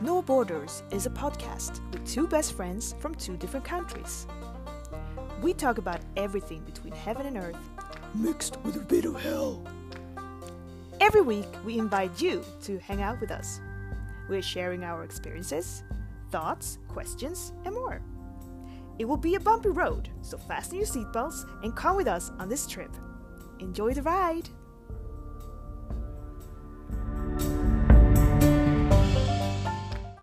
No Borders is a podcast with two best friends from two different countries. We talk about everything between heaven and earth, mixed with a bit of hell. Every week, we invite you to hang out with us. We're sharing our experiences, thoughts, questions, and more. It will be a bumpy road, so fasten your seatbelts and come with us on this trip. Enjoy the ride!